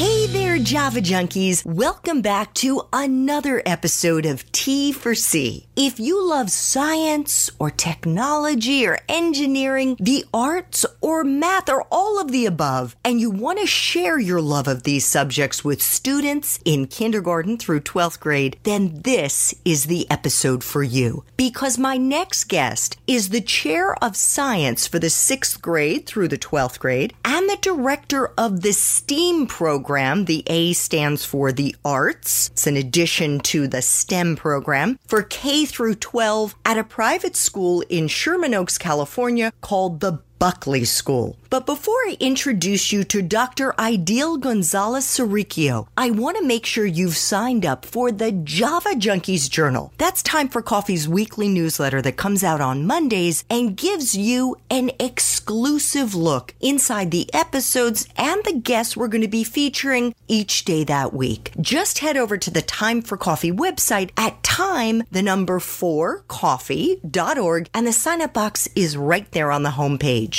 Hey there, Java Junkies. Welcome back to another episode of T for C. If you love science or technology or engineering, the arts or math or all of the above, and you want to share your love of these subjects with students in kindergarten through 12th grade, then this is the episode for you. Because my next guest is the chair of science for the 6th grade through the 12th grade and the director of the STEAM program program. The A stands for the arts. It's an addition to the STEM program for K through 12 at a private school in Sherman Oaks, California called the Buckley School. But before I introduce you to Dr. Aidyl Gonzalez Serricchio, I want to make sure you've signed up for the Java Junkies Journal. That's Time for Coffee's weekly newsletter that comes out on Mondays and gives you an exclusive look inside the episodes and the guests we're going to be featuring each day that week. Just head over to the Time for Coffee website at time, the number four, coffee.org, and the sign up box is right there on the homepage.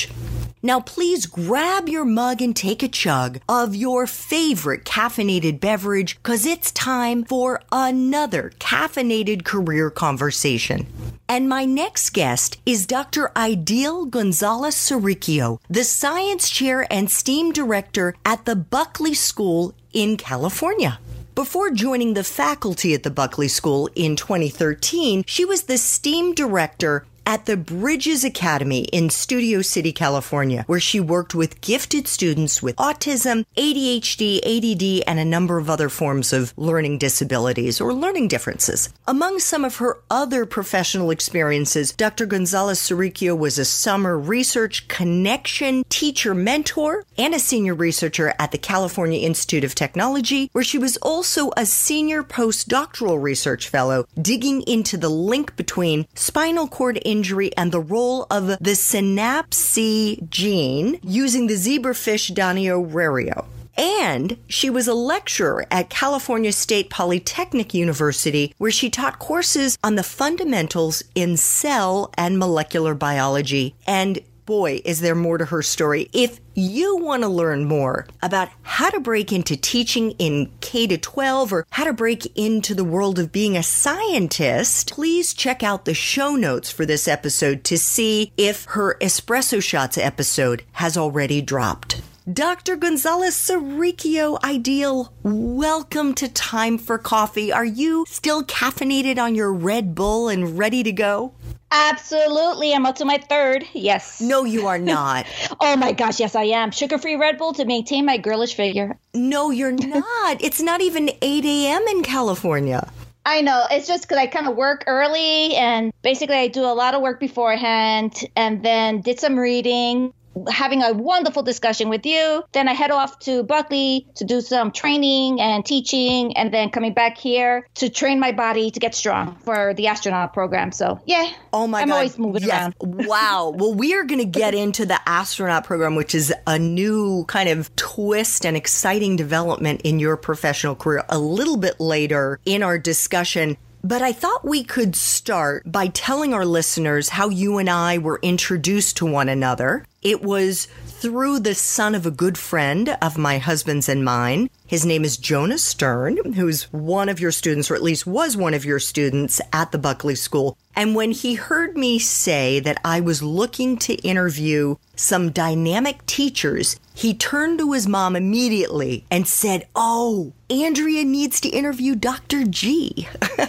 Now, please grab your mug and take a chug of your favorite caffeinated beverage because it's time for another caffeinated career conversation. And my next guest is Dr. Aidyl Gonzalez Serricchio, the science chair and STEAM director at the Buckley School in California. Before joining the faculty at the Buckley School in 2013, she was the STEAM director at the Bridges Academy in Studio City, California, where she worked with gifted students with autism, ADHD, ADD, and a number of other forms of learning disabilities or learning differences. Among some of her other professional experiences, Dr. Gonzalez Serricchio was a summer research connection teacher mentor and a senior researcher at the California Institute of Technology, where she was also a senior postdoctoral research fellow digging into the link between spinal cord injury and the role of the synapsin gene using the zebrafish Danio rerio. And she was a lecturer at California State Polytechnic University, where she taught courses on the fundamentals in cell and molecular biology. And boy, is there more to her story. If you want to learn more about how to break into teaching in K to 12 or how to break into the world of being a scientist, please check out the show notes for this episode to see if her espresso shots episode has already dropped. Dr. Gonzalez Serricchio Aidyl, welcome to Time for Coffee. Are you still caffeinated on your Red Bull and ready to go? Absolutely. I'm up to my third. Yes. No, you are not. oh my gosh, yes, I am. Sugar free Red Bull to maintain my girlish figure. No, you're not. it's not even 8 a.m. in California. I know. It's just because I kind of work early and basically I do a lot of work beforehand and then did some reading having a wonderful discussion with you. Then I head off to Buckley to do some training and teaching, and then coming back here to train my body to get strong for the astronaut program. So, yeah. Oh my I'm God. always moving yes. around. wow. Well, we are going to get into the astronaut program, which is a new kind of twist and exciting development in your professional career a little bit later in our discussion. But I thought we could start by telling our listeners how you and I were introduced to one another. It was through the son of a good friend of my husband's and mine. His name is Jonah Stern, who's one of your students, or at least was one of your students at the Buckley School. And when he heard me say that I was looking to interview some dynamic teachers, he turned to his mom immediately and said, Oh, Andrea needs to interview Dr. G.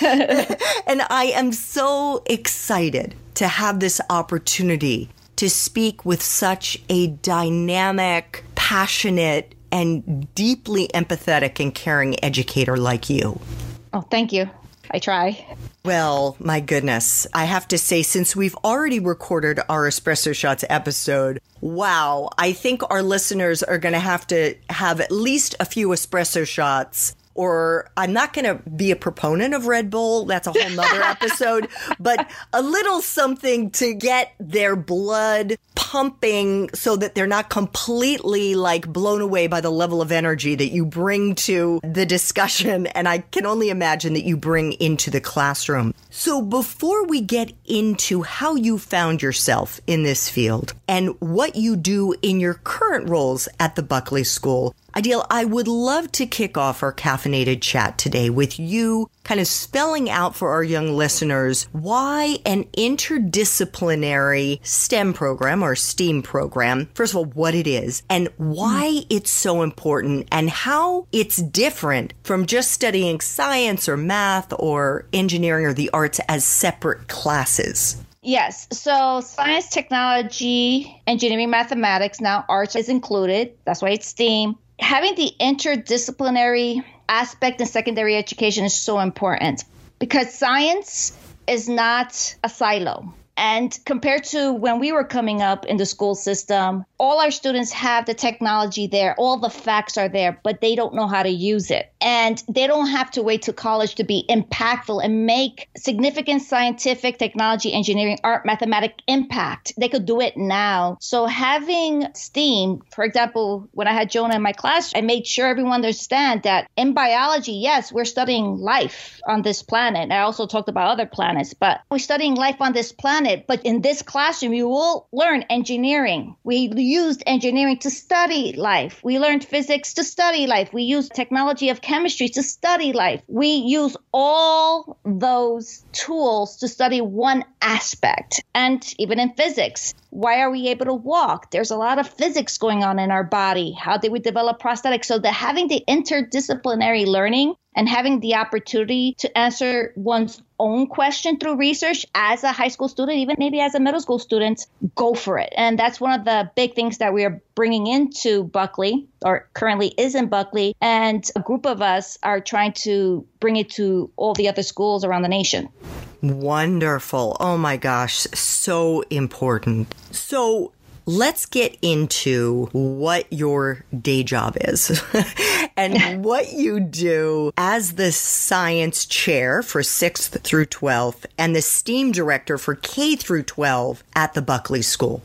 and I am so excited to have this opportunity to speak with such a dynamic, passionate, and deeply empathetic and caring educator like you. Oh, thank you. I try. Well, my goodness. I have to say, since we've already recorded our Espresso Shots episode, wow, I think our listeners are going to have to have at least a few espresso shots or I'm not going to be a proponent of Red Bull. That's a whole nother episode, but a little something to get their blood pumping so that they're not completely like blown away by the level of energy that you bring to the discussion. And I can only imagine that you bring into the classroom. So before we get into how you found yourself in this field and what you do in your current roles at the Buckley School, Aidyl, I would love to kick off our caffeinated chat today with you kind of spelling out for our young listeners why an interdisciplinary STEM program or STEAM program, first of all, what it is and why mm. it's so important and how it's different from just studying science or math or engineering or the arts as separate classes. Yes. So science, technology, engineering, mathematics, now arts is included. That's why it's STEAM having the interdisciplinary aspect in secondary education is so important because science is not a silo. And compared to when we were coming up in the school system, all our students have the technology there, all the facts are there, but they don't know how to use it. And they don't have to wait to college to be impactful and make significant scientific, technology, engineering, art, mathematic impact. They could do it now. So having STEAM, for example, when I had Jonah in my class, I made sure everyone understand that in biology, yes, we're studying life on this planet. I also talked about other planets, but we're studying life on this planet. But in this classroom, you will learn engineering. We used engineering to study life. We learned physics to study life. We used technology of chemistry to study life. We use all those tools to study one aspect. And even in physics, why are we able to walk? There's a lot of physics going on in our body. How did we develop prosthetics? So that having the interdisciplinary learning and having the opportunity to answer one's own question through research as a high school student, even maybe as a middle school student, go for it. And that's one of the big things that we are bringing into Buckley or currently is in Buckley. And a group of us are trying to bring it to all the other schools around the nation. Wonderful. Oh my gosh, so important. So, let's get into what your day job is and what you do as the science chair for 6th through 12th and the STEAM director for K through 12 at the Buckley School.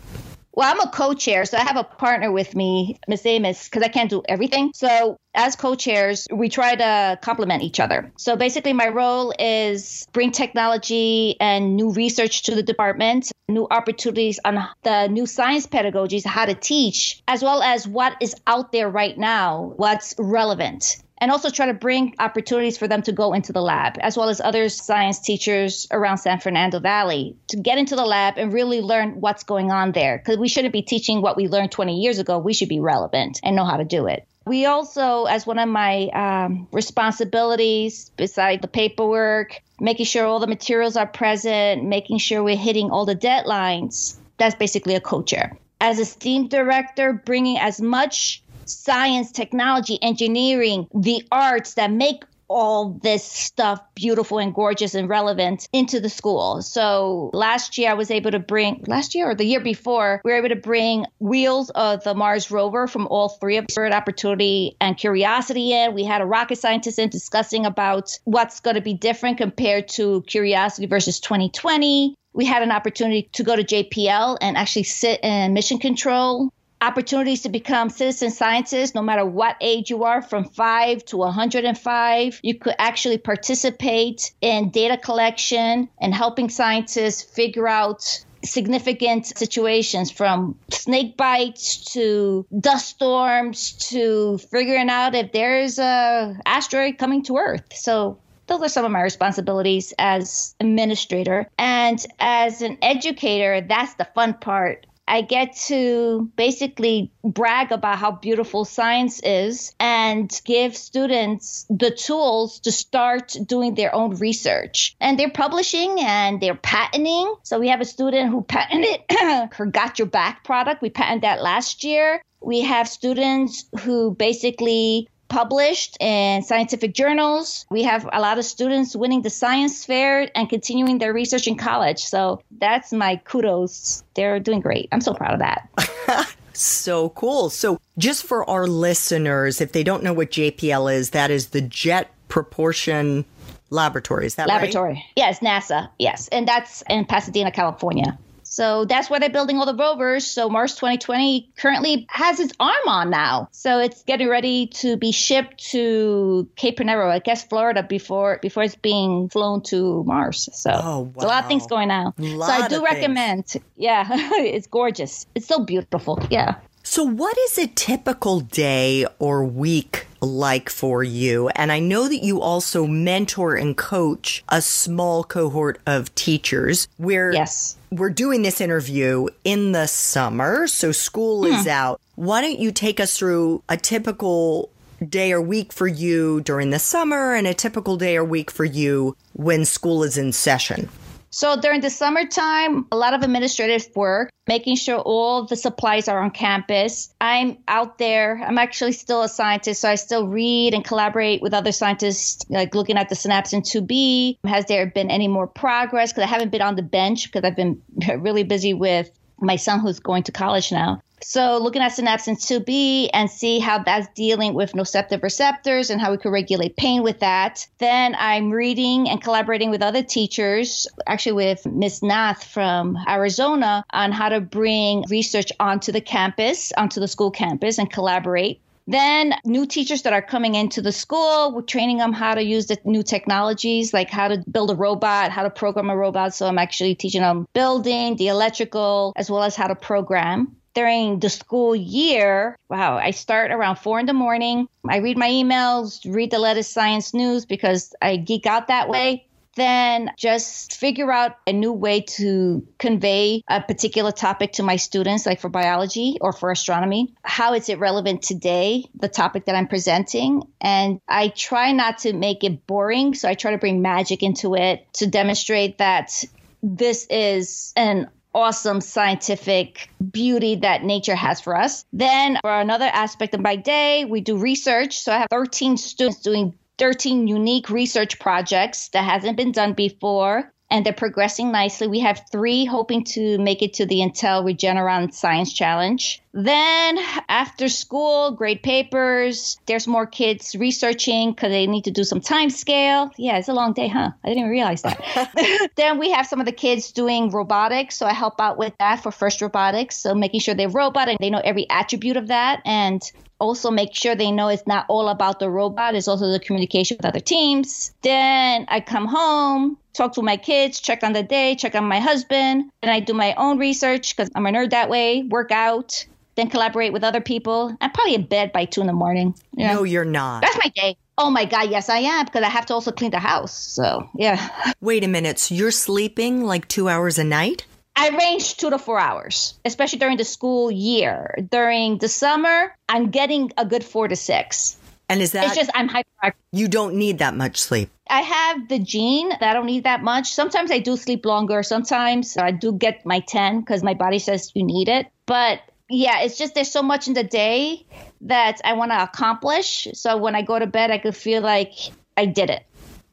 Well, I'm a co-chair, so I have a partner with me, Miss Amos, because I can't do everything. So as co-chairs, we try to complement each other. So basically, my role is bring technology and new research to the department, new opportunities on the new science pedagogies, how to teach, as well as what is out there right now, what's relevant and also try to bring opportunities for them to go into the lab, as well as other science teachers around San Fernando Valley to get into the lab and really learn what's going on there. Because we shouldn't be teaching what we learned 20 years ago. We should be relevant and know how to do it. We also, as one of my um, responsibilities, beside the paperwork, making sure all the materials are present, making sure we're hitting all the deadlines. That's basically a co-chair. As a STEAM director, bringing as much science, technology, engineering, the arts that make all this stuff beautiful and gorgeous and relevant into the school. So last year I was able to bring last year or the year before we were able to bring wheels of the Mars rover from all three of Spirit Opportunity and Curiosity in. We had a rocket scientist in discussing about what's going to be different compared to Curiosity versus 2020 we had an opportunity to go to JPL and actually sit in mission control opportunities to become citizen scientists, no matter what age you are, from 5 to 105. You could actually participate in data collection and helping scientists figure out significant situations from snake bites to dust storms to figuring out if there's a asteroid coming to earth so those are some of my responsibilities as administrator and as an educator that's the fun part I get to basically brag about how beautiful science is and give students the tools to start doing their own research. And they're publishing and they're patenting. So we have a student who patented her Got Your Back product. We patented that last year. We have students who basically published in scientific journals. We have a lot of students winning the science fair and continuing their research in college. So that's my kudos. They're doing great. I'm so proud of that. So cool. So, just for our listeners, if they don't know what JPL is, that is the Jet Propulsion Laboratory. Is that Laboratory. Right? Yes, NASA. Yes. And that's in Pasadena, California. So that's why they're building all the rovers. So Mars 2020 currently has its arm on now. So it's getting ready to be shipped to Cape Canaveral, I guess Florida, before before it's being flown to Mars. So oh, wow. a lot of things going on. So I do recommend. Things. Yeah, it's gorgeous. It's so beautiful. Yeah. So, what is a typical day or week like for you? And I know that you also mentor and coach a small cohort of teachers where yes. we're doing this interview in the summer. So, school hmm. is out. Why don't you take us through a typical day or week for you during the summer and a typical day or week for you when school is in session? So during the summertime, a lot of administrative work, making sure all the supplies are on campus. I'm out there. I'm actually still a scientist, so I still read and collaborate with other scientists, like looking at the synapsin 2B. Has there been any more progress? Because I haven't been on the bench because I've been really busy with my son who's going to college now. So looking at synapsin 2B and see how that's dealing with nociceptive receptors and how we could regulate pain with that. Then I'm reading and collaborating with other teachers, actually with Miss Nath from Arizona on how to bring research onto the campus, onto the school campus and collaborate. Then new teachers that are coming into the school, we're training them how to use the new technologies, like how to build a robot, how to program a robot. So I'm actually teaching them building, the electrical, as well as how to program during the school year, wow, I start around four in the morning. I read my emails, read the latest science news because I geek out that way. Then just figure out a new way to convey a particular topic to my students, like for biology or for astronomy. How is it relevant today, the topic that I'm presenting? And I try not to make it boring. So I try to bring magic into it to demonstrate that this is an awesome scientific beauty that nature has for us. Then, for another aspect of my day, we do research. So I have 13 students doing 13 unique research projects that hasn't been done before and they're progressing nicely. We have three hoping to make it to the Intel Regeneron Science Challenge. Then after school, grade papers. There's more kids researching because they need to do some time scale. Yeah, it's a long day, huh? I didn't realize that. then we have some of the kids doing robotics. So I help out with that for FIRST Robotics. So making sure they're robot and they know every attribute of that. And also make sure they know it's not all about the robot, it's also the communication with other teams. Then I come home, talk to my kids, check on the day, check on my husband. Then I do my own research because I'm a nerd that way, work out, then collaborate with other people. I'm probably in bed by two in the morning. Yeah. No, you're not. That's my day. Oh my God, yes, I am because I have to also clean the house. So, yeah. Wait a minute. So you're sleeping like two hours a night? I range two to four hours, especially during the school year. During the summer, I'm getting a good four to six. And is that it's just I'm hyperactive. You don't need that much sleep. I have the gene that I don't need that much. Sometimes I do sleep longer. Sometimes I do get my 10 because my body says you need it. But yeah, it's just there's so much in the day that I want to accomplish. So when I go to bed, I could feel like I did it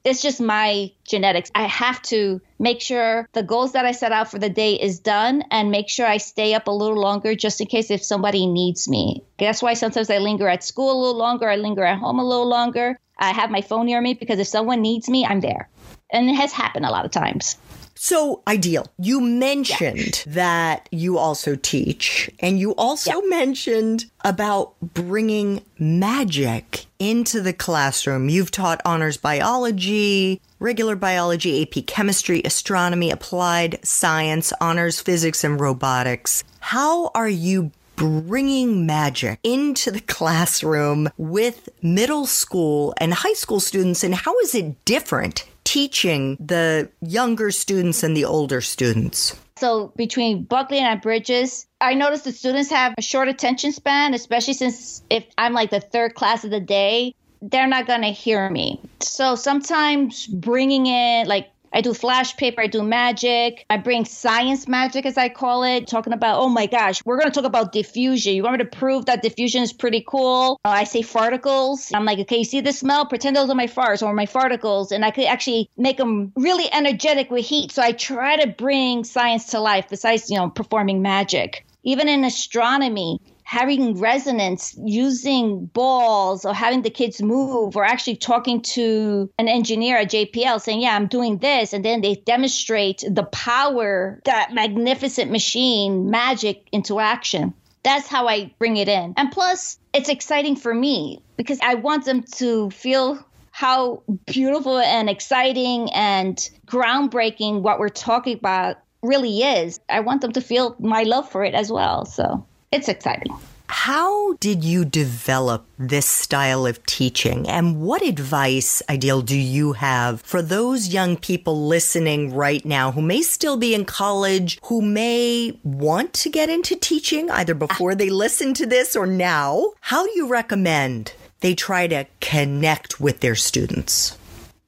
it's just my genetics. I have to make sure the goals that I set out for the day is done and make sure I stay up a little longer just in case if somebody needs me. That's why sometimes I linger at school a little longer, I linger at home a little longer. I have my phone near me because if someone needs me, I'm there. And it has happened a lot of times. So, Aidyl. You mentioned yeah. that you also teach, and you also yeah. mentioned about bringing magic into the classroom. You've taught honors biology, regular biology, AP chemistry, astronomy, applied science, honors physics, and robotics. How are you bringing magic into the classroom with middle school and high school students, and how is it different teaching the younger students and the older students? So between Buckley and Bridges, I noticed the students have a short attention span, especially since if I'm like the third class of the day, they're not going to hear me. So sometimes bringing in like I do flash paper, I do magic, I bring science magic, as I call it, talking about, oh my gosh, we're going to talk about diffusion. You want me to prove that diffusion is pretty cool? Uh, I say farticles. I'm like, okay, you see the smell? Pretend those are my farts or my farticles. And I could actually make them really energetic with heat. So I try to bring science to life besides, you know, performing magic. Even in astronomy, having resonance using balls or having the kids move or actually talking to an engineer at JPL saying, Yeah, I'm doing this. And then they demonstrate the power, that magnificent machine, magic interaction. That's how I bring it in. And plus, it's exciting for me because I want them to feel how beautiful and exciting and groundbreaking what we're talking about really is. I want them to feel my love for it as well. So it's exciting. How did you develop this style of teaching? And what advice, Aidyl, do you have for those young people listening right now who may still be in college, who may want to get into teaching either before they listen to this or now? How do you recommend they try to connect with their students?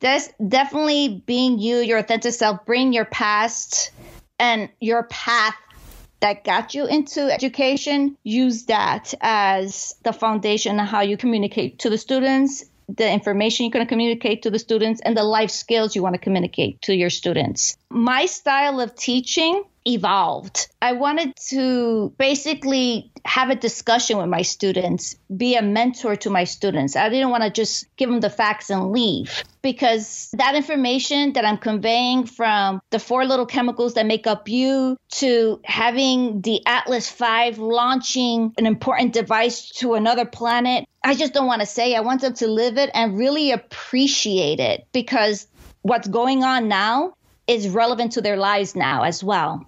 That's definitely being you, your authentic self, bring your past and your path that got you into education, use that as the foundation of how you communicate to the students, the information you're going to communicate to the students, and the life skills you want to communicate to your students. My style of teaching evolved. I wanted to basically have a discussion with my students, be a mentor to my students. I didn't want to just give them the facts and leave because that information that I'm conveying from the four little chemicals that make up you to having the Atlas V launching an important device to another planet, I just don't want to say. I want them to live it and really appreciate it because what's going on now is relevant to their lives now as well.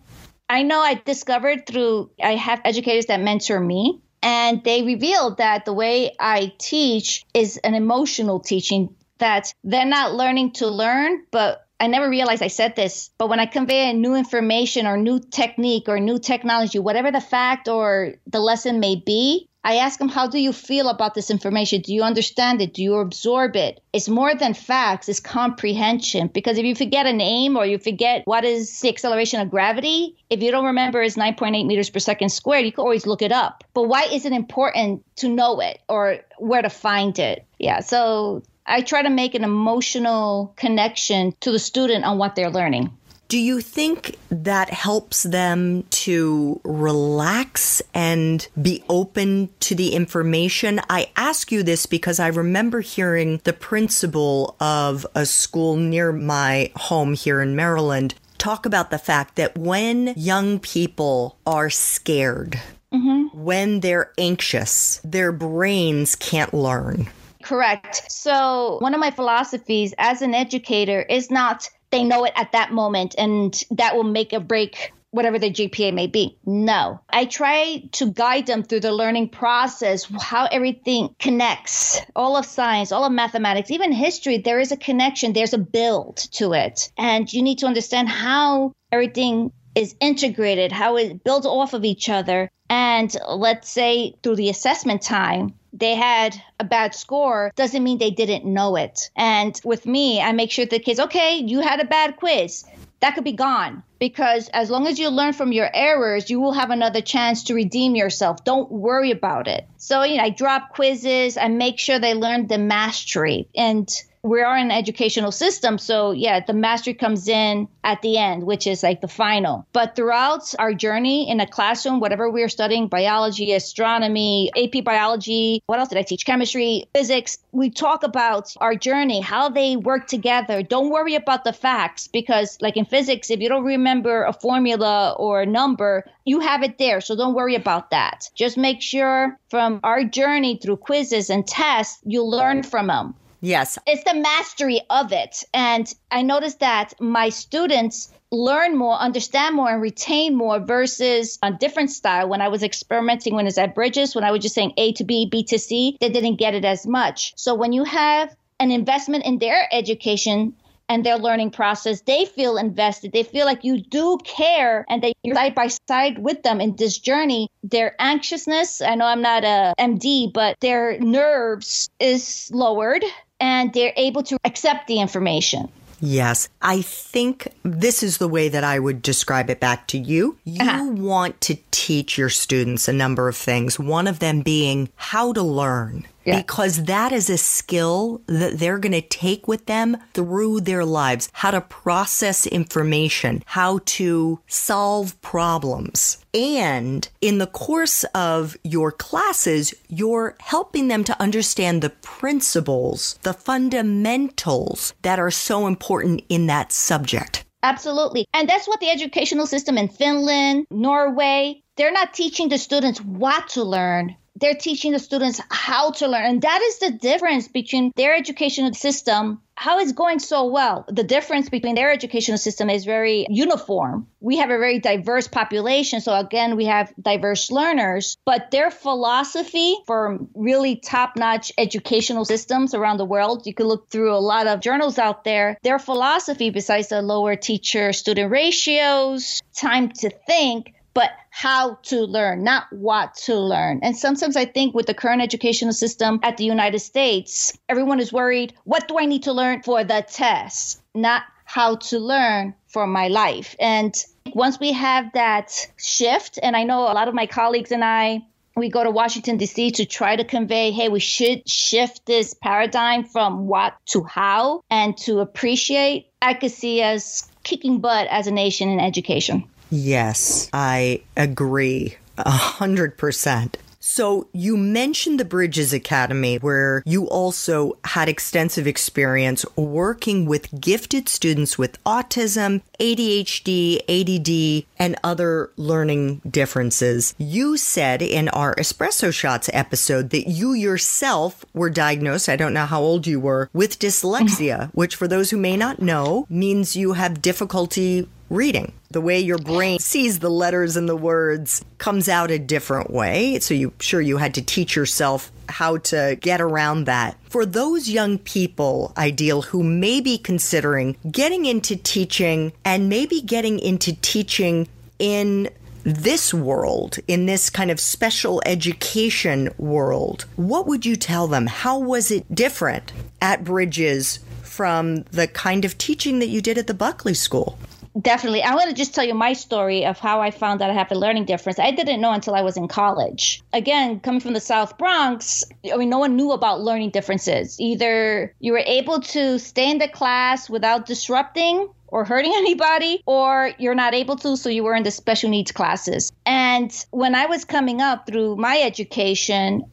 I know I discovered through, I have educators that mentor me, and they revealed that the way I teach is an emotional teaching, that they're not learning to learn, but I never realized I said this, but when I convey a new information or new technique or new technology, whatever the fact or the lesson may be, I ask them, How do you feel about this information? Do you understand it? Do you absorb it? It's more than facts, it's comprehension. Because if you forget a name or you forget what is the acceleration of gravity, if you don't remember it's 9.8 meters per second squared, you can always look it up. But why is it important to know it or where to find it? Yeah, so I try to make an emotional connection to the student on what they're learning. Do you think that helps them to relax and be open to the information? I ask you this because I remember hearing the principal of a school near my home here in Maryland talk about the fact that when young people are scared, mm-hmm. when they're anxious, their brains can't learn. Correct. So, one of my philosophies as an educator is not they know it at that moment and that will make or break whatever their GPA may be. No. I try to guide them through the learning process, how everything connects. All of science, all of mathematics, even history, there is a connection, there's a build to it. And you need to understand how everything is integrated, how it builds off of each other. And let's say through the assessment time, they had a bad score doesn't mean they didn't know it. And with me, I make sure the kids, okay, you had a bad quiz. That could be gone because as long as you learn from your errors, you will have another chance to redeem yourself. Don't worry about it. So, you know, I drop quizzes, I make sure they learn the mastery. And we are an educational system. So, yeah, the mastery comes in at the end, which is like the final. But throughout our journey in a classroom, whatever we are studying biology, astronomy, AP biology, what else did I teach? Chemistry, physics we talk about our journey, how they work together. Don't worry about the facts because, like in physics, if you don't remember a formula or a number, you have it there. So don't worry about that. Just make sure from our journey through quizzes and tests, you learn from them. Yes. It's the mastery of it. And I noticed that my students learn more, understand more, and retain more versus a different style. When I was experimenting when it's at Bridges, when I was just saying A to B, B to C, they didn't get it as much. So when you have an investment in their education, and their learning process, they feel invested. They feel like you do care and that you're side by side with them in this journey. Their anxiousness, I know I'm not a MD, but their nerves is lowered and they're able to accept the information. Yes. I think this is the way that I would describe it back to you. You uh-huh. want to teach your students a number of things, one of them being how to learn. Yeah. because that is a skill that they're going to take with them through their lives. How to process information, how to solve problems. And in the course of your classes, you're helping them to understand the principles, the fundamentals that are so important in that subject. Absolutely. And that's what the educational system in Finland, Norway, they're not teaching the students what to learn. They're teaching the students how to learn. And that is the difference between their educational system, how it's going so well. The difference between their educational system is very uniform. We have a very diverse population. So again, we have diverse learners, but their philosophy for really top notch educational systems around the world, you can look through a lot of journals out there. Their philosophy, besides the lower teacher student ratios, time to think, but how to learn, not what to learn. And sometimes I think with the current educational system at the United States, everyone is worried what do I need to learn for the test, not how to learn for my life. And once we have that shift, and I know a lot of my colleagues and I, we go to Washington, D.C. to try to convey, hey, we should shift this paradigm from what to how and to appreciate. I could see us kicking butt as a nation in education. Yes, I agree a hundred percent. So you mentioned the Bridges Academy where you also had extensive experience working with gifted students with autism, ADHD, ADD, and other learning differences. You said in our Espresso Shots episode that you yourself were diagnosed, I don't know how old you were, with dyslexia, which for those who may not know means you have difficulty reading. The way your brain sees the letters and the words comes out a different way. So you sure you had to teach yourself how to get around that. For those young people, Aidyl who may be considering getting into teaching and maybe getting into teaching in this world, in this kind of special education world, what would you tell them? How was it different at Bridges from the kind of teaching that you did at the Buckley School? Definitely. I want to just tell you my story of how I found that I have a learning difference. I didn't know until I was in college. Again, coming from the South Bronx, I mean, no one knew about learning differences. Either you were able to stay in the class without disrupting or hurting anybody, or you're not able to, so you were in the special needs classes. And when I was coming up through my education,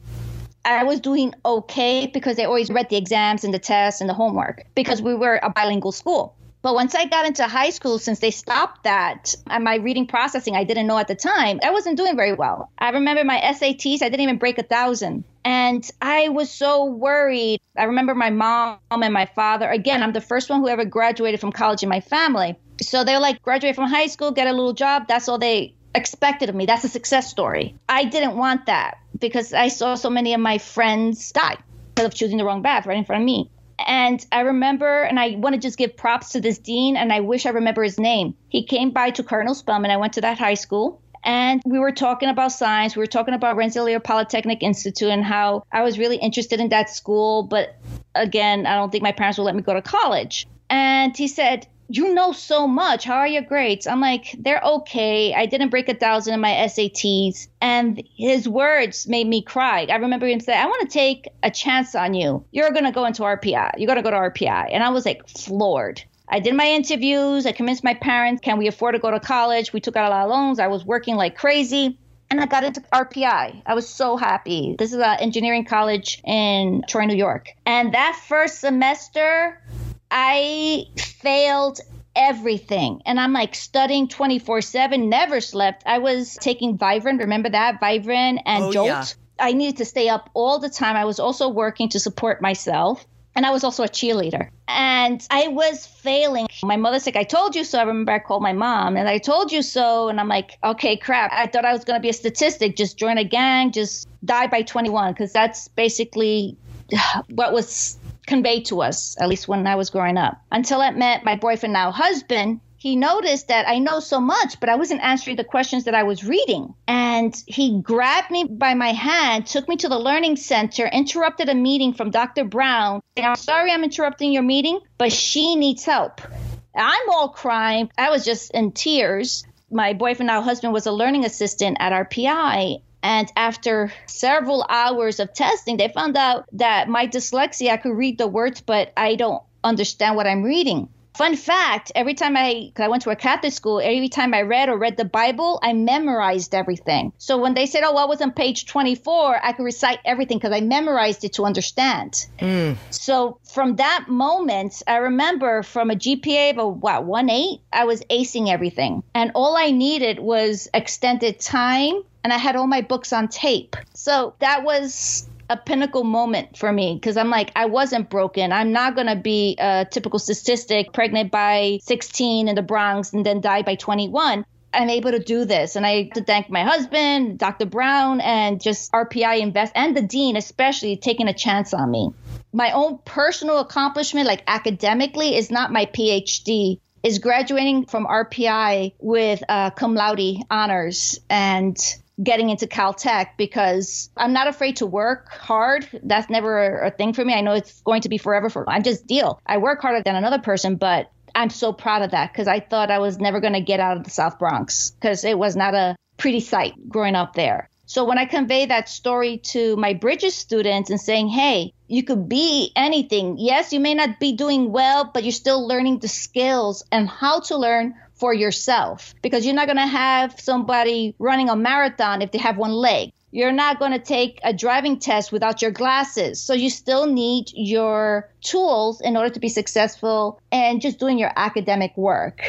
I was doing okay because I always read the exams and the tests and the homework because we were a bilingual school. But once I got into high school, since they stopped that and my reading processing, I didn't know at the time, I wasn't doing very well. I remember my SATs, I didn't even break a thousand. And I was so worried. I remember my mom and my father. Again, I'm the first one who ever graduated from college in my family. So they're like, graduate from high school, get a little job. That's all they expected of me. That's a success story. I didn't want that because I saw so many of my friends die because of choosing the wrong path right in front of me. And I remember, and I want to just give props to this dean, and I wish I remember his name. He came by to Cardinal Spellman. I went to that high school, and we were talking about science. We were talking about Rensselaer Polytechnic Institute and how I was really interested in that school. But again, I don't think my parents will let me go to college. And he said, you know so much. How are your grades? I'm like, they're okay. I didn't break a thousand in my SATs. And his words made me cry. I remember him say, I want to take a chance on you. You're going to go into RPI. You're going to go to RPI. And I was like floored. I did my interviews. I convinced my parents, can we afford to go to college? We took out a lot of loans. I was working like crazy. And I got into RPI. I was so happy. This is an engineering college in Troy, New York. And that first semester, I failed everything. And I'm like studying 24 7, never slept. I was taking Vivarin, remember that? Vivarin and Oh, Jolt. yeah. I needed to stay up all the time. I was also working to support myself. And I was also a cheerleader. And I was failing. My mother's like, I told you so. I remember I called my mom and I told you so. And I'm like, okay, crap. I thought I was going to be a statistic. Just join a gang, just die by 21. Because that's basically what was conveyed to us, at least when I was growing up. Until I met my boyfriend, now husband, he noticed that I know so much, but I wasn't answering the questions that I was reading. And he grabbed me by my hand, took me to the learning center, interrupted a meeting from Dr. Brown. And I'm sorry I'm interrupting your meeting, but she needs help. I'm all crying. I was just in tears. My boyfriend, now husband, was a learning assistant at RPI. And after several hours of testing, they found out that my dyslexia, I could read the words, but I don't understand what I'm reading. Fun fact every time I, cause I went to a Catholic school, every time I read or read the Bible, I memorized everything. So when they said, oh, what was on page 24, I could recite everything because I memorized it to understand. Mm. So from that moment, I remember from a GPA of a, what, 1.8, I was acing everything. And all I needed was extended time and I had all my books on tape. So that was a pinnacle moment for me because I'm like, I wasn't broken. I'm not going to be a typical statistic, pregnant by 16 in the Bronx and then die by 21. I'm able to do this. And I have to thank my husband, Dr. Brown, and just RPI Invest and the dean, especially taking a chance on me. My own personal accomplishment, like academically, is not my PhD is graduating from RPI with uh, cum laude honors and getting into Caltech because I'm not afraid to work hard. That's never a, thing for me. I know it's going to be forever for I just deal. I work harder than another person, but I'm so proud of that because I thought I was never going to get out of the South Bronx because it was not a pretty sight growing up there. So when I convey that story to my Bridges students and saying, hey, you could be anything. Yes, you may not be doing well, but you're still learning the skills and how to learn for yourself because you're not going to have somebody running a marathon if they have one leg. You're not going to take a driving test without your glasses. So you still need your tools in order to be successful and just doing your academic work.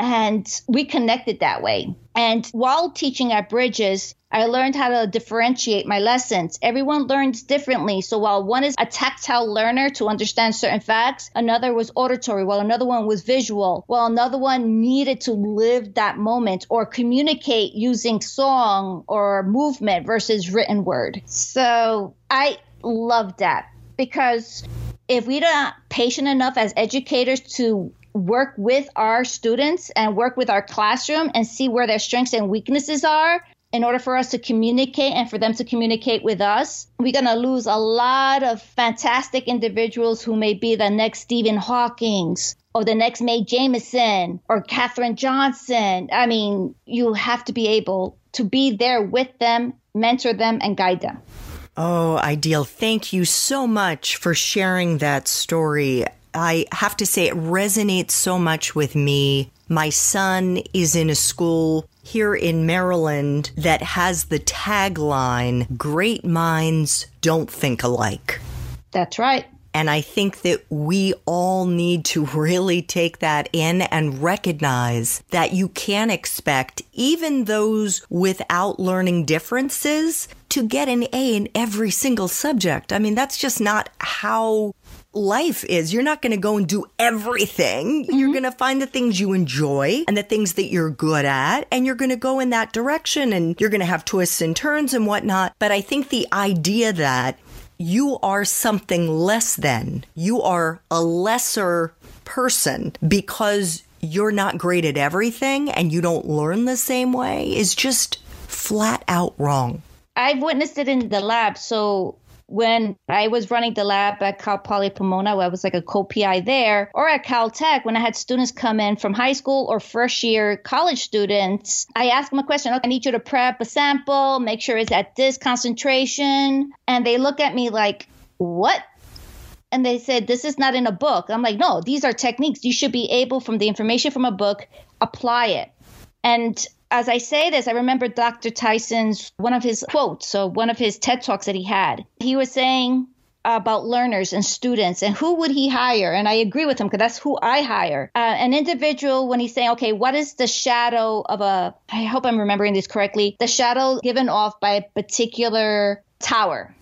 And we connected that way. And while teaching at Bridges, I learned how to differentiate my lessons. Everyone learns differently. So while one is a tactile learner to understand certain facts, another was auditory, while another one was visual, while another one needed to live that moment or communicate using song or movement versus written word. So I love that because if we're not patient enough as educators to work with our students and work with our classroom and see where their strengths and weaknesses are, in order for us to communicate and for them to communicate with us, we're going to lose a lot of fantastic individuals who may be the next Stephen Hawking's or the next Mae Jemison or Katherine Johnson. I mean, you have to be able to be there with them, mentor them, and guide them. Oh, Aidyl. Thank you so much for sharing that story. I have to say, it resonates so much with me. My son is in a school here in Maryland that has the tagline Great minds don't think alike. That's right. And I think that we all need to really take that in and recognize that you can expect even those without learning differences to get an A in every single subject. I mean, that's just not how life is. You're not going to go and do everything. Mm-hmm. You're going to find the things you enjoy and the things that you're good at, and you're going to go in that direction and you're going to have twists and turns and whatnot. But I think the idea that you are something less than, you are a lesser person because you're not great at everything and you don't learn the same way is just flat out wrong. I've witnessed it in the lab. So when I was running the lab at Cal Poly Pomona, where I was like a co-PI there, or at Caltech, when I had students come in from high school or first year college students, I ask them a question. I need you to prep a sample, make sure it's at this concentration. And they look at me like, what? And they said, this is not in a book. I'm like, no, these are techniques. You should be able, from the information from a book, apply it. And as I say this, I remember Dr. Tyson's one of his quotes, so one of his TED Talks that he had. He was saying about learners and students and who would he hire and i agree with him because that's who i hire uh, an individual when he's saying okay what is the shadow of a i hope i'm remembering this correctly the shadow given off by a particular tower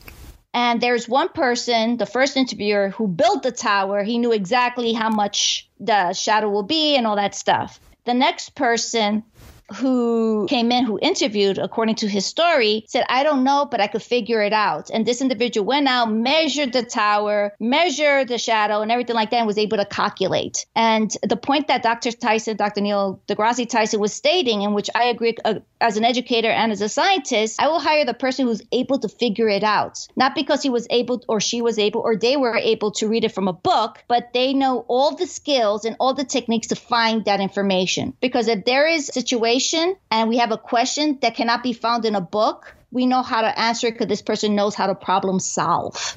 and there's one person the first interviewer who built the tower he knew exactly how much the shadow will be and all that stuff the next person who came in, who interviewed, according to his story, said, I don't know, but I could figure it out. And this individual went out, measured the tower, measured the shadow, and everything like that, and was able to calculate. And the point that Dr. Tyson, Dr. Neil deGrasse Tyson was stating, in which I agree uh, as an educator and as a scientist, I will hire the person who's able to figure it out. Not because he was able or she was able or they were able to read it from a book, but they know all the skills and all the techniques to find that information. Because if there is a situation and we have a question that cannot be found in a book, we know how to answer it because this person knows how to problem solve.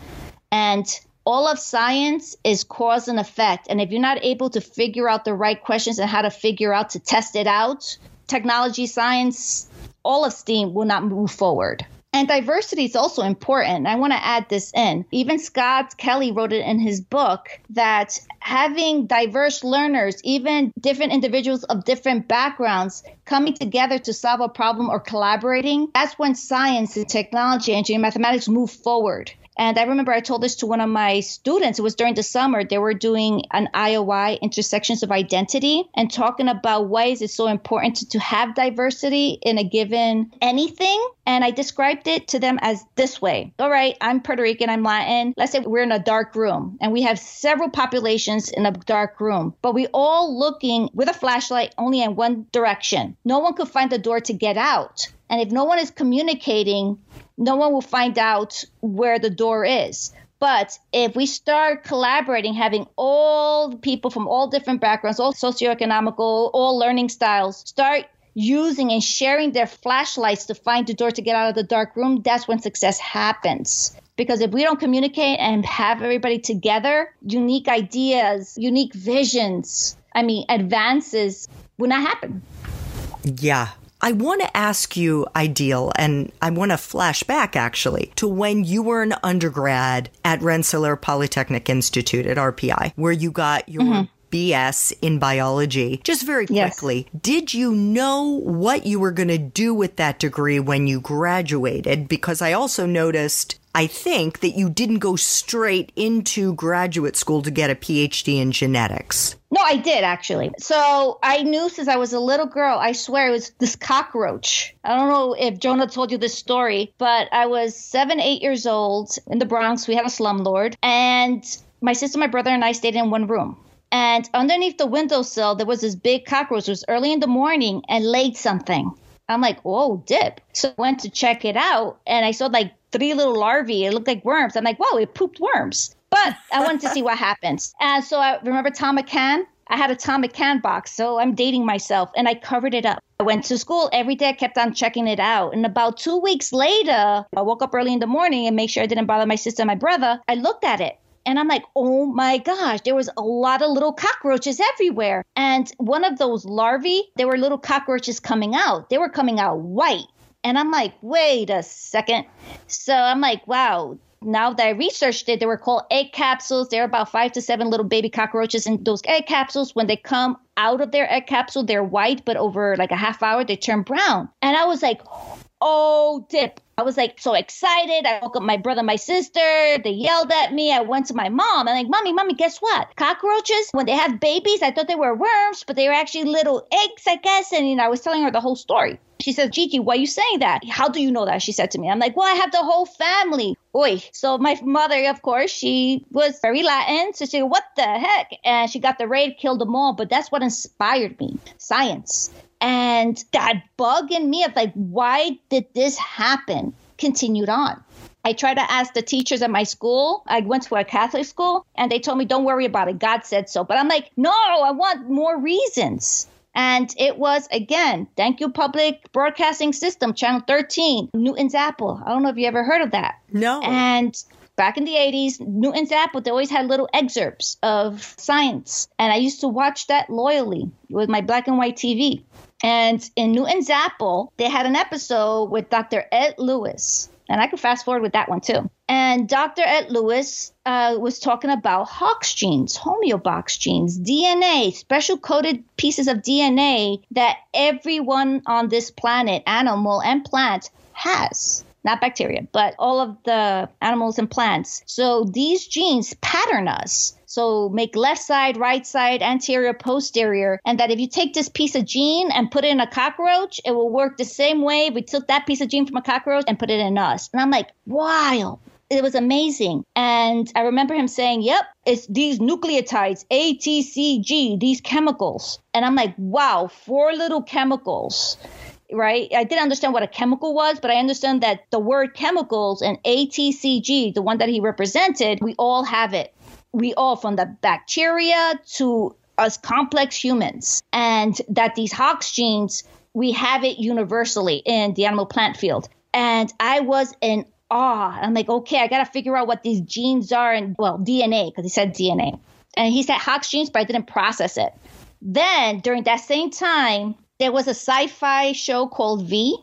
And all of science is cause and effect. And if you're not able to figure out the right questions and how to figure out to test it out, technology, science, all of STEAM will not move forward. And diversity is also important. I want to add this in. Even Scott Kelly wrote it in his book that having diverse learners, even different individuals of different backgrounds, coming together to solve a problem or collaborating, that's when science and technology, engineering, mathematics move forward. And I remember I told this to one of my students. It was during the summer. They were doing an IOI, intersections of identity, and talking about why is it so important to, to have diversity in a given anything. And I described it to them as this way. All right, I'm Puerto Rican, I'm Latin. Let's say we're in a dark room and we have several populations in a dark room, but we all looking with a flashlight only in one direction. No one could find the door to get out. And if no one is communicating, no one will find out where the door is. But if we start collaborating, having all people from all different backgrounds, all socioeconomical, all learning styles, start using and sharing their flashlights to find the door to get out of the dark room, that's when success happens. Because if we don't communicate and have everybody together, unique ideas, unique visions, I mean, advances will not happen. Yeah, I want to ask you, Aidyl, and I want to flash back actually to when you were an undergrad at Rensselaer Polytechnic Institute at RPI, where you got your. Mm-hmm. BS in biology. Just very quickly, yes. did you know what you were going to do with that degree when you graduated? Because I also noticed I think that you didn't go straight into graduate school to get a PhD in genetics. No, I did actually. So I knew since I was a little girl, I swear it was this cockroach. I don't know if Jonah told you this story, but I was seven, eight years old in the Bronx. We had a slumlord, and my sister, my brother, and I stayed in one room. And underneath the windowsill, there was this big cockroach. It was early in the morning and laid something. I'm like, whoa, dip. So I went to check it out and I saw like three little larvae. It looked like worms. I'm like, whoa, it pooped worms. But I wanted to see what happens. And so I remember Thom McAn. I had a Thom McAn box, so I'm dating myself, and I covered it up. I went to school every day. I kept on checking it out. And about two weeks later, I woke up early in the morning and make sure I didn't bother my sister and my brother. I looked at it and I'm like, oh my gosh, there was a lot of little cockroaches everywhere. And one of those larvae, there were little cockroaches coming out. They were coming out white. And I'm like, wait a second. So I'm like, wow. Now that I researched it, they were called egg capsules. They're about five to seven little baby cockroaches in those egg capsules. When they come out of their egg capsule, they're white, but over like a half hour, they turn brown. And I was like, oh, dip. I was like so excited. I woke up my brother, my sister. They yelled at me. I went to my mom. I'm like, Mommy, Mommy, guess what? Cockroaches, when they have babies, I thought they were worms, but they were actually little eggs, I guess. And you know, I was telling her the whole story. She said, Gigi, why are you saying that? How do you know that? She said to me. I'm like, well, I have the whole family. Oi. So my mother, of course, she was very Latin. So she said, what the heck? And she got the raid, killed them all. But that's what inspired me. Science. And that bug in me of like, why did this happen? Continued on. I tried to ask the teachers at my school. I went to a Catholic school and they told me, don't worry about it. God said so. But I'm like, no, I want more reasons. And it was, again, thank you, public broadcasting system, channel 13, Newton's Apple. I don't know if you ever heard of that. No. And back in the 80s, Newton's Apple, they always had little excerpts of science. And I used to watch that loyally with my black and white TV. And in Newton's Apple, they had an episode with Dr. Ed Lewis. And I can fast forward with that one too. And Dr. Ed Lewis uh, was talking about Hox genes, homeobox genes, DNA, special coded pieces of DNA that everyone on this planet, animal and plant, has not bacteria, but all of the animals and plants. So these genes pattern us. So make left side, right side, anterior, posterior. And that if you take this piece of gene and put it in a cockroach, it will work the same way we took that piece of gene from a cockroach and put it in us. And I'm like, wow. It was amazing. And I remember him saying, Yep, it's these nucleotides, ATCG, these chemicals. And I'm like, wow, four little chemicals right? I didn't understand what a chemical was, but I understand that the word chemicals and ATCG, the one that he represented, we all have it. We all, from the bacteria to us complex humans, and that these Hox genes, we have it universally in the animal plant field. And I was in awe. I'm like, okay, I got to figure out what these genes are and, well, DNA, because he said DNA. And he said Hox genes, but I didn't process it. Then during that same time, there was a sci fi show called V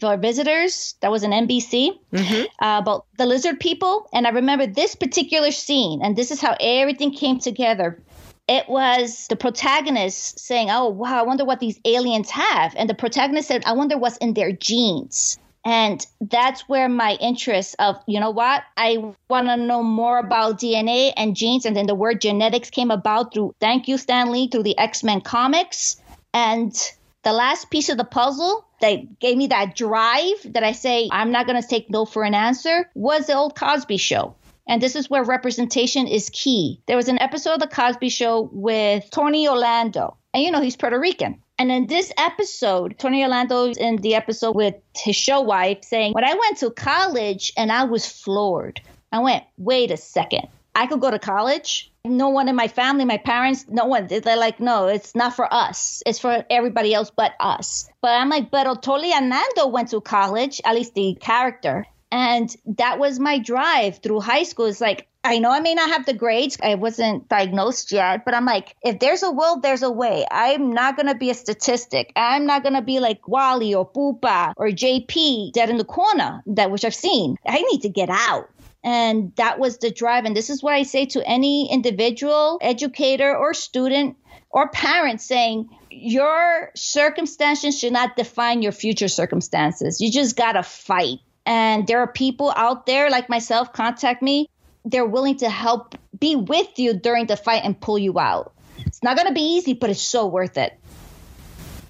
for visitors. That was an NBC mm-hmm. uh, about the lizard people. And I remember this particular scene, and this is how everything came together. It was the protagonist saying, Oh, wow, I wonder what these aliens have. And the protagonist said, I wonder what's in their genes. And that's where my interest of, you know what, I want to know more about DNA and genes. And then the word genetics came about through, thank you, Stanley, through the X Men comics. And the last piece of the puzzle that gave me that drive that I say, I'm not going to take no for an answer was the old Cosby show. And this is where representation is key. There was an episode of The Cosby Show with Tony Orlando. And you know, he's Puerto Rican. And in this episode, Tony Orlando in the episode with his show wife saying, When I went to college and I was floored, I went, Wait a second. I could go to college. No one in my family, my parents, no one. They're like, no, it's not for us. It's for everybody else but us. But I'm like, but Tony Orlando went to college, at least the character. And that was my drive through high school. It's like, I know I may not have the grades. I wasn't diagnosed yet, but I'm like, if there's a will, there's a way. I'm not going to be a statistic. I'm not going to be like Wally or Pupa or JP dead in the corner, that which I've seen. I need to get out. And that was the drive. And this is what I say to any individual, educator, or student or parent saying, your circumstances should not define your future circumstances. You just got to fight and there are people out there like myself contact me they're willing to help be with you during the fight and pull you out it's not going to be easy but it's so worth it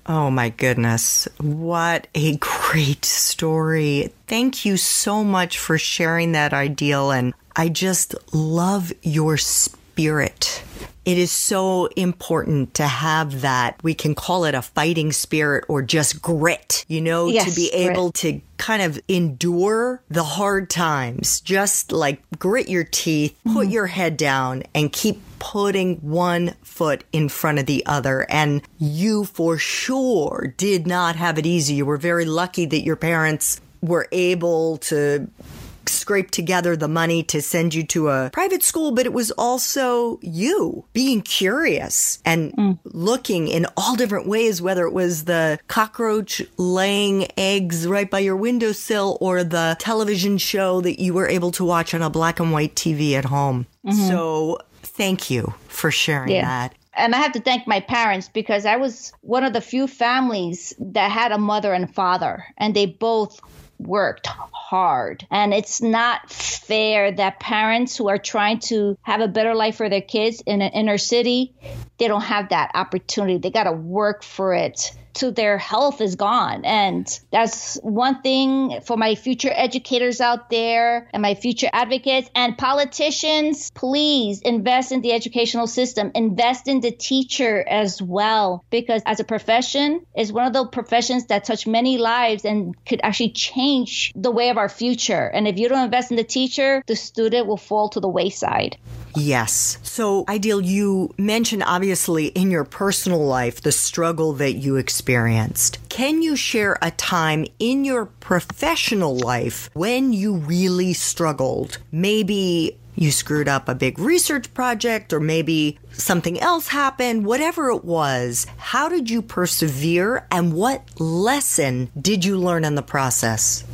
Oh my goodness. What a great story. Thank you so much for sharing that Aidyl. And I just love your spirit it is so important to have that. We can call it a fighting spirit or just grit, you know, yes, to be able grit. to kind of endure the hard times. Just like grit your teeth, put mm-hmm. your head down, and keep putting one foot in front of the other. And you for sure did not have it easy. You were very lucky that your parents were able to scrape together the money to send you to a private school, but it was also you being curious and mm. looking in all different ways, whether it was the cockroach laying eggs right by your windowsill or the television show that you were able to watch on a black and white TV at home. Mm-hmm. So thank you for sharing yeah. that. And I have to thank my parents because I was one of the few families that had a mother and father, and they both worked hard. And it's not fair that parents who are trying to have a better life for their kids in an inner city, they don't have that opportunity. They got to work for it to their health is gone. And that's one thing for my future educators out there and my future advocates and politicians. Please invest in the educational system, invest in the teacher as well, because as a profession, is one of the professions that touch many lives and could actually change the way of our future. And if you don't invest in the teacher, the student will fall to the wayside. Yes. So, Aidyl, you mentioned obviously in your personal life the struggle that you experienced. Can you share a time in your professional life when you really struggled? Maybe you screwed up a big research project or maybe something else happened, whatever it was. How did you persevere and what lesson did you learn in the process?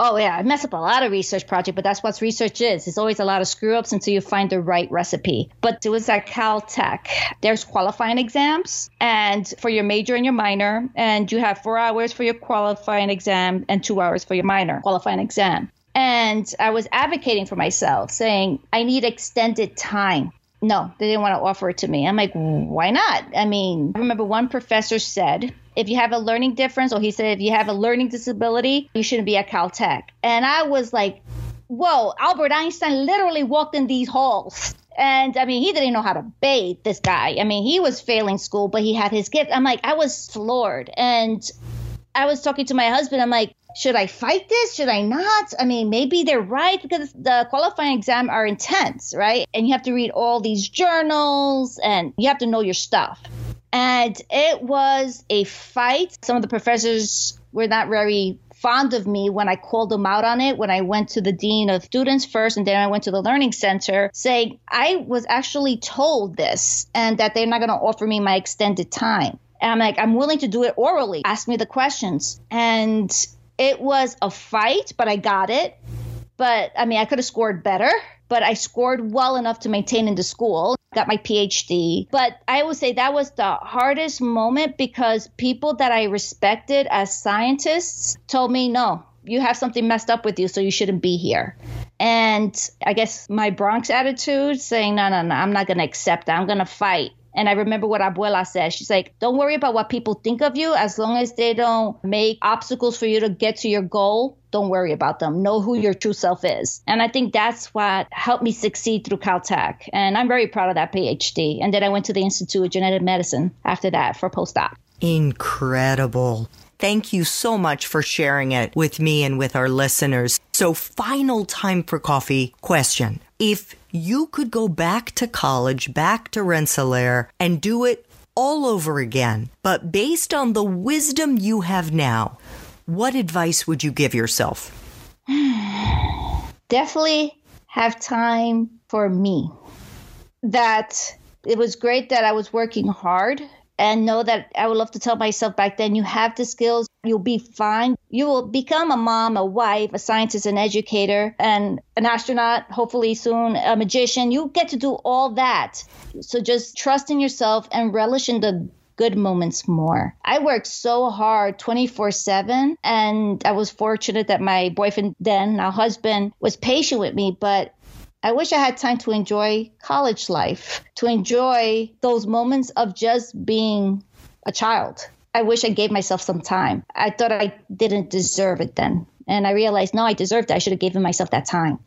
Oh yeah, I mess up a lot of research project, but that's what research is. It's always a lot of screw ups until you find the right recipe. But it was at Caltech. There's qualifying exams and for your major and your minor, and you have four hours for your qualifying exam and two hours for your minor qualifying exam. And I was advocating for myself, saying I need extended time no, they didn't want to offer it to me. I'm like, why not? I mean, I remember one professor said, if you have a learning difference, or he said, if you have a learning disability, you shouldn't be at Caltech. And I was like, whoa, Albert Einstein literally walked in these halls. And I mean, he didn't know how to bathe, this guy. I mean, he was failing school, but he had his gift. I'm like, I was floored. And I was talking to my husband. I'm like, should I fight this? Should I not? I mean, maybe they're right because the qualifying exam are intense, right? And you have to read all these journals and you have to know your stuff. And it was a fight. Some of the professors were not very fond of me when I called them out on it, when I went to the dean of students first and then I went to the learning center saying I was actually told this and that they're not going to offer me my extended time. And I'm like, I'm willing to do it orally. Ask me the questions. And it was a fight, but I got it. But I mean, I could have scored better, but I scored well enough to maintain in the school, got my PhD. But I would say that was the hardest moment because people that I respected as scientists told me, no, you have something messed up with you, so you shouldn't be here. And I guess my Bronx attitude saying, no, no, no, I'm not going to accept that. I'm going to fight. And I remember what Abuela said. She's like, don't worry about what people think of you as long as they don't make obstacles for you to get to your goal. Don't worry about them. Know who your true self is. And I think that's what helped me succeed through Caltech. And I'm very proud of that PhD. And then I went to the Institute of Genetic Medicine after that for postdoc. Incredible. Thank you so much for sharing it with me and with our listeners. So, final time for coffee question. If you could go back to college, back to Rensselaer, and do it all over again, but based on the wisdom you have now, what advice would you give yourself? Definitely have time for me. That it was great that I was working hard and know that I would love to tell myself back then you have the skills, you'll be fine. You will become a mom, a wife, a scientist, an educator, and an astronaut, hopefully soon, a magician. You get to do all that. So just trust in yourself and relish in the good moments more. I worked so hard 24 7, and I was fortunate that my boyfriend, then now husband, was patient with me, but I wish I had time to enjoy college life, to enjoy those moments of just being a child. I wish I gave myself some time. I thought I didn't deserve it then. And I realized, no, I deserved it. I should have given myself that time.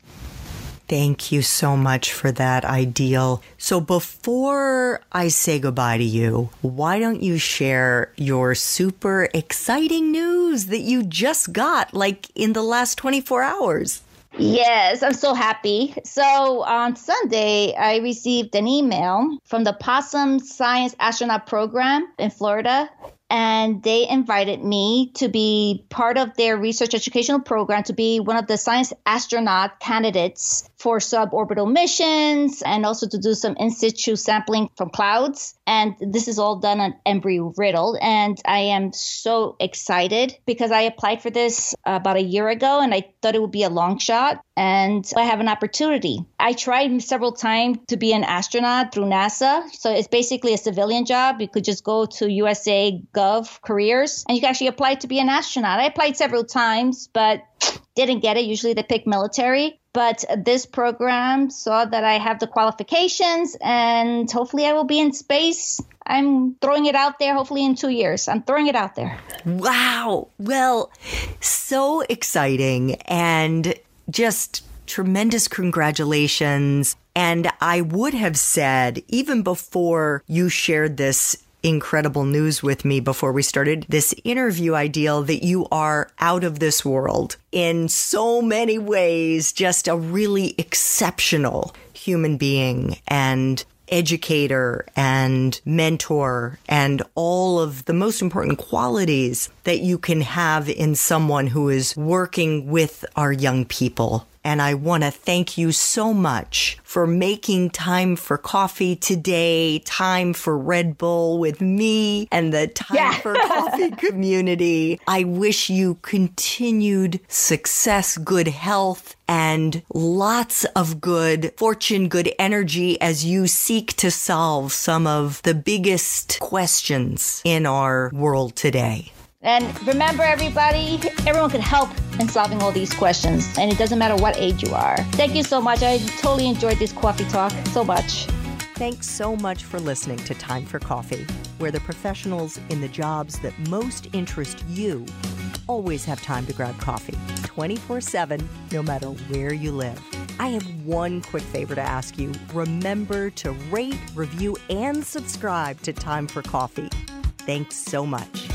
Thank you so much for that Aidyl. So before I say goodbye to you, why don't you share your super exciting news that you just got like in the last 24 hours? Yes, I'm so happy. So on Sunday, I received an email from the Possum Science Astronaut Program in Florida and they invited me to be part of their research educational program to be one of the science astronaut candidates for suborbital missions and also to do some in situ sampling from clouds. And this is all done on Embry Riddle. And I am so excited because I applied for this uh, about a year ago and I thought it would be a long shot. And I have an opportunity. I tried several times to be an astronaut through NASA. So it's basically a civilian job. You could just go to USA Gov careers and you can actually apply to be an astronaut. I applied several times, but didn't get it. Usually they pick military. But this program saw that I have the qualifications and hopefully I will be in space. I'm throwing it out there, hopefully in two years. I'm throwing it out there. Wow. Well, so exciting and just tremendous congratulations. And I would have said, even before you shared this incredible news with me before we started this interview, Aidyl, that you are out of this world in so many ways, just a really exceptional human being and educator and mentor and all of the most important qualities that you can have in someone who is working with our young people and I want to thank you so much for making time for coffee today, time for Red Bull with me and the Time yeah. for Coffee community. I wish you continued success, good health, and lots of good fortune, good energy as you seek to solve some of the biggest questions in our world today. And remember, everybody, everyone can help in solving all these questions, and it doesn't matter what age you are. Thank you so much. I totally enjoyed this coffee talk so much. Thanks so much for listening to Time for Coffee, where the professionals in the jobs that most interest you always have time to grab coffee 24 7, no matter where you live. I have one quick favor to ask you. Remember to rate, review, and subscribe to Time for Coffee. Thanks so much.